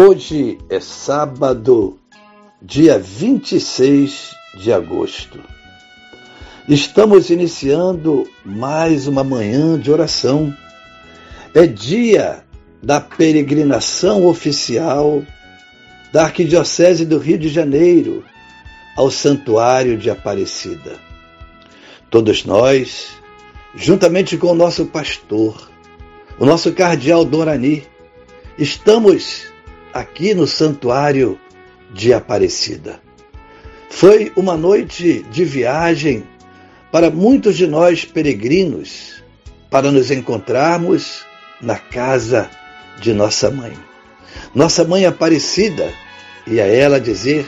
Hoje é sábado, dia 26 de agosto. Estamos iniciando mais uma manhã de oração. É dia da peregrinação oficial da Arquidiocese do Rio de Janeiro ao Santuário de Aparecida. Todos nós, juntamente com o nosso pastor, o nosso cardeal Dorani, estamos aqui no Santuário de Aparecida. Foi uma noite de viagem para muitos de nós peregrinos, para nos encontrarmos na casa de nossa mãe. Nossa mãe Aparecida, e a ela dizer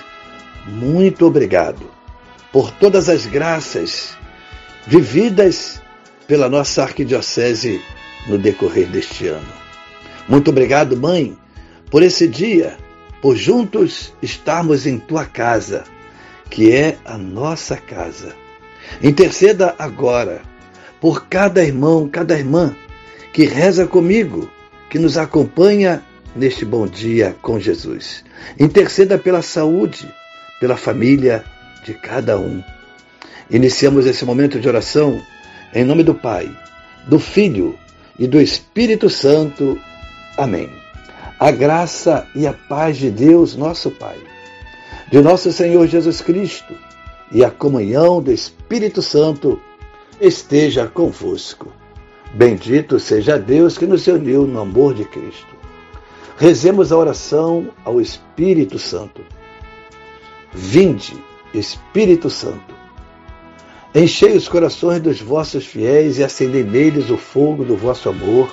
muito obrigado por todas as graças vividas pela nossa arquidiocese no decorrer deste ano. Muito obrigado, mãe, por esse dia, por juntos estarmos em tua casa, que é a nossa casa. Interceda agora por cada irmão, cada irmã que reza comigo, que nos acompanha neste bom dia com Jesus. Interceda pela saúde, pela família de cada um. Iniciamos esse momento de oração em nome do Pai, do Filho e do Espírito Santo. Amém a graça e a paz de Deus, nosso Pai, de nosso Senhor Jesus Cristo e a comunhão do Espírito Santo esteja convosco. Bendito seja Deus que nos uniu no amor de Cristo. Rezemos a oração ao Espírito Santo. Vinde, Espírito Santo. Enchei os corações dos vossos fiéis e acendei neles o fogo do vosso amor.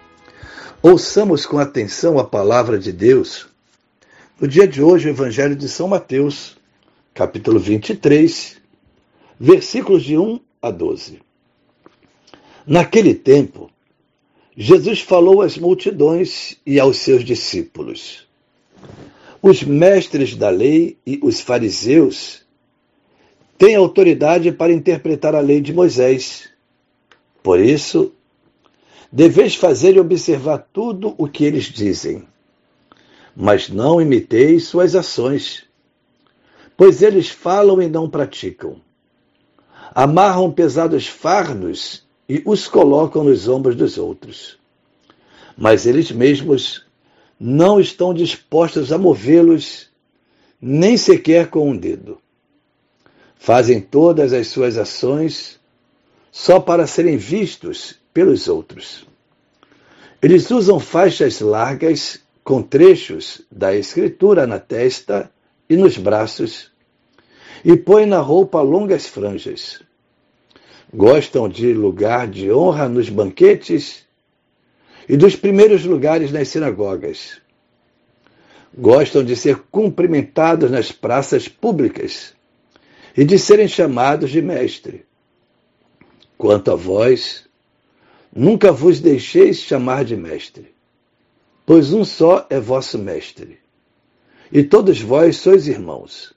Ouçamos com atenção a palavra de Deus. No dia de hoje, o Evangelho de São Mateus, capítulo 23, versículos de 1 a 12. Naquele tempo, Jesus falou às multidões e aos seus discípulos. Os mestres da lei e os fariseus têm autoridade para interpretar a lei de Moisés. Por isso, Deveis fazer e observar tudo o que eles dizem, mas não imiteis suas ações, pois eles falam e não praticam. Amarram pesados fardos e os colocam nos ombros dos outros, mas eles mesmos não estão dispostos a movê-los, nem sequer com um dedo. Fazem todas as suas ações só para serem vistos pelos outros. Eles usam faixas largas com trechos da escritura na testa e nos braços e põem na roupa longas franjas. Gostam de lugar de honra nos banquetes e dos primeiros lugares nas sinagogas. Gostam de ser cumprimentados nas praças públicas e de serem chamados de mestre. Quanto a vós, Nunca vos deixeis chamar de mestre, pois um só é vosso mestre, e todos vós sois irmãos.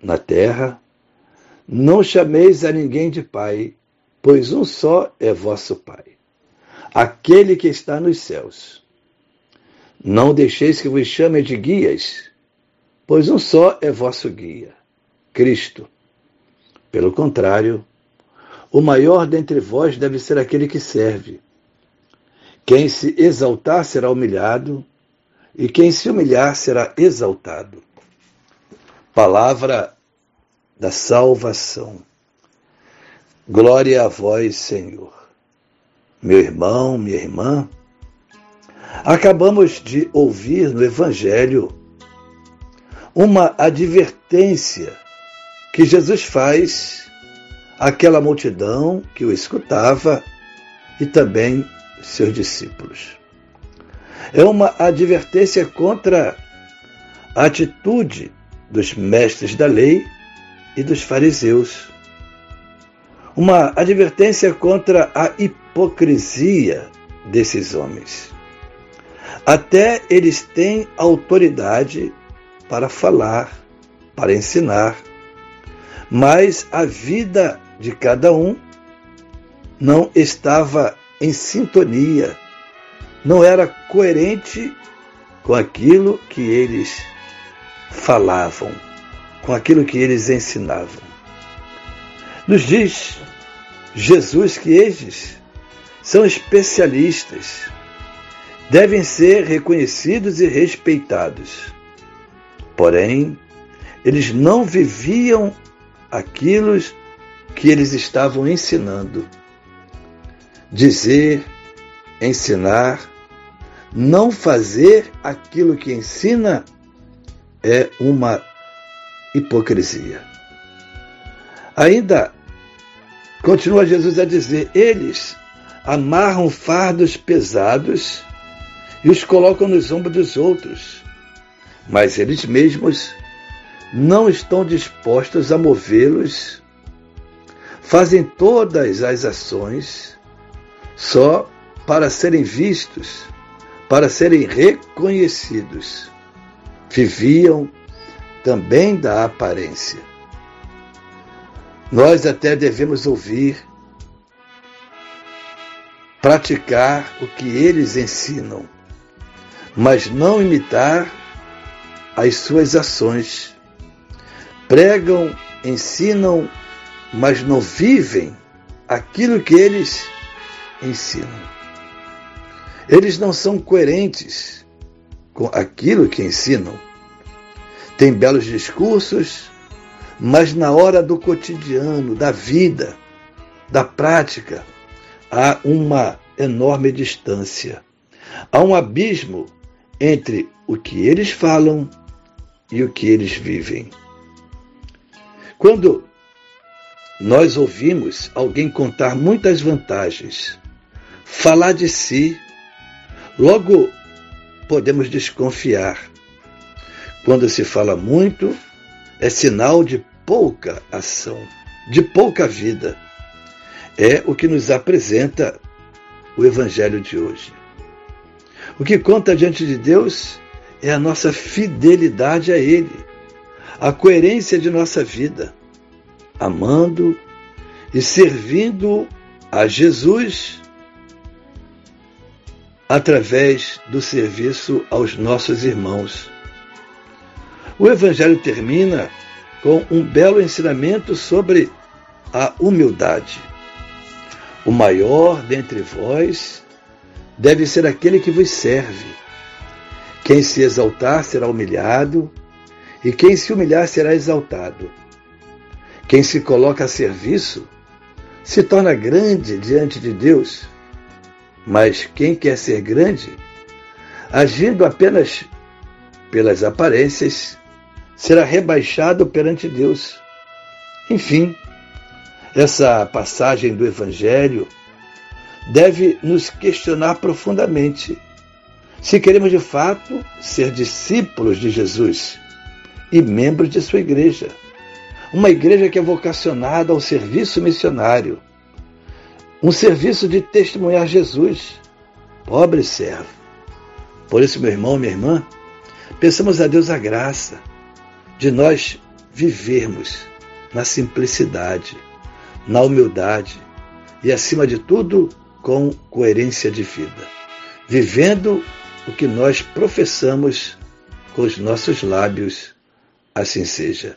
Na terra, não chameis a ninguém de pai, pois um só é vosso pai, aquele que está nos céus. Não deixeis que vos chame de guias, pois um só é vosso guia, Cristo. Pelo contrário, o maior dentre vós deve ser aquele que serve. Quem se exaltar será humilhado, e quem se humilhar será exaltado. Palavra da salvação. Glória a vós, Senhor. Meu irmão, minha irmã, acabamos de ouvir no Evangelho uma advertência que Jesus faz àquela multidão que o escutava e também seus discípulos. É uma advertência contra a atitude dos mestres da lei e dos fariseus. Uma advertência contra a hipocrisia desses homens. Até eles têm autoridade para falar, para ensinar, mas a vida de cada um não estava em sintonia, não era coerente com aquilo que eles falavam, com aquilo que eles ensinavam. Nos diz Jesus que eles são especialistas, devem ser reconhecidos e respeitados. Porém, eles não viviam aquilo que eles estavam ensinando. Dizer, ensinar, não fazer aquilo que ensina é uma hipocrisia. Ainda continua Jesus a dizer: eles amarram fardos pesados e os colocam nos ombros dos outros, mas eles mesmos não estão dispostos a movê-los, fazem todas as ações só para serem vistos, para serem reconhecidos viviam também da aparência. Nós até devemos ouvir, praticar o que eles ensinam, mas não imitar as suas ações. Pregam, ensinam, mas não vivem aquilo que eles ensinam. Eles não são coerentes com aquilo que ensinam. Tem belos discursos, mas na hora do cotidiano, da vida, da prática, há uma enorme distância. Há um abismo entre o que eles falam e o que eles vivem. Quando nós ouvimos alguém contar muitas vantagens, falar de si, logo podemos desconfiar. Quando se fala muito, é sinal de pouca ação, de pouca vida. É o que nos apresenta o Evangelho de hoje. O que conta diante de Deus é a nossa fidelidade a Ele, a coerência de nossa vida, amando e servindo a Jesus através do serviço aos nossos irmãos. O Evangelho termina com um belo ensinamento sobre a humildade. O maior dentre vós deve ser aquele que vos serve. Quem se exaltar será humilhado, e quem se humilhar será exaltado. Quem se coloca a serviço se torna grande diante de Deus mas quem quer ser grande, agindo apenas pelas aparências, será rebaixado perante Deus. Enfim, essa passagem do Evangelho deve nos questionar profundamente se queremos de fato ser discípulos de Jesus e membros de sua igreja. Uma igreja que é vocacionada ao serviço missionário um serviço de testemunhar Jesus, pobre servo. Por isso, meu irmão, minha irmã, peçamos a Deus a graça de nós vivermos na simplicidade, na humildade e, acima de tudo, com coerência de vida, vivendo o que nós professamos com os nossos lábios, assim seja.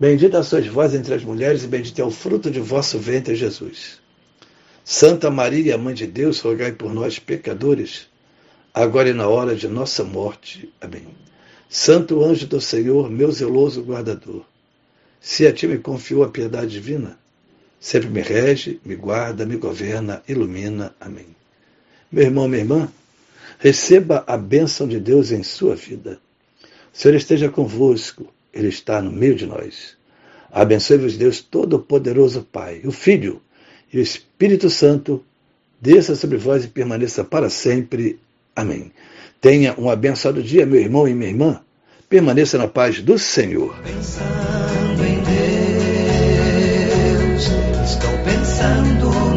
Bendita sois vós entre as mulheres, e bendito é o fruto de vosso ventre, Jesus. Santa Maria, Mãe de Deus, rogai por nós, pecadores, agora e na hora de nossa morte. Amém. Santo anjo do Senhor, meu zeloso guardador, se a ti me confiou a piedade divina, sempre me rege, me guarda, me governa, ilumina. Amém. Meu irmão, minha irmã, receba a bênção de Deus em sua vida. O Senhor esteja convosco ele está no meio de nós. Abençoe-vos, Deus Todo-Poderoso, Pai, o Filho e o Espírito Santo, desça sobre vós e permaneça para sempre. Amém. Tenha um abençoado dia, meu irmão e minha irmã. Permaneça na paz do Senhor. Pensando em Deus, estou pensando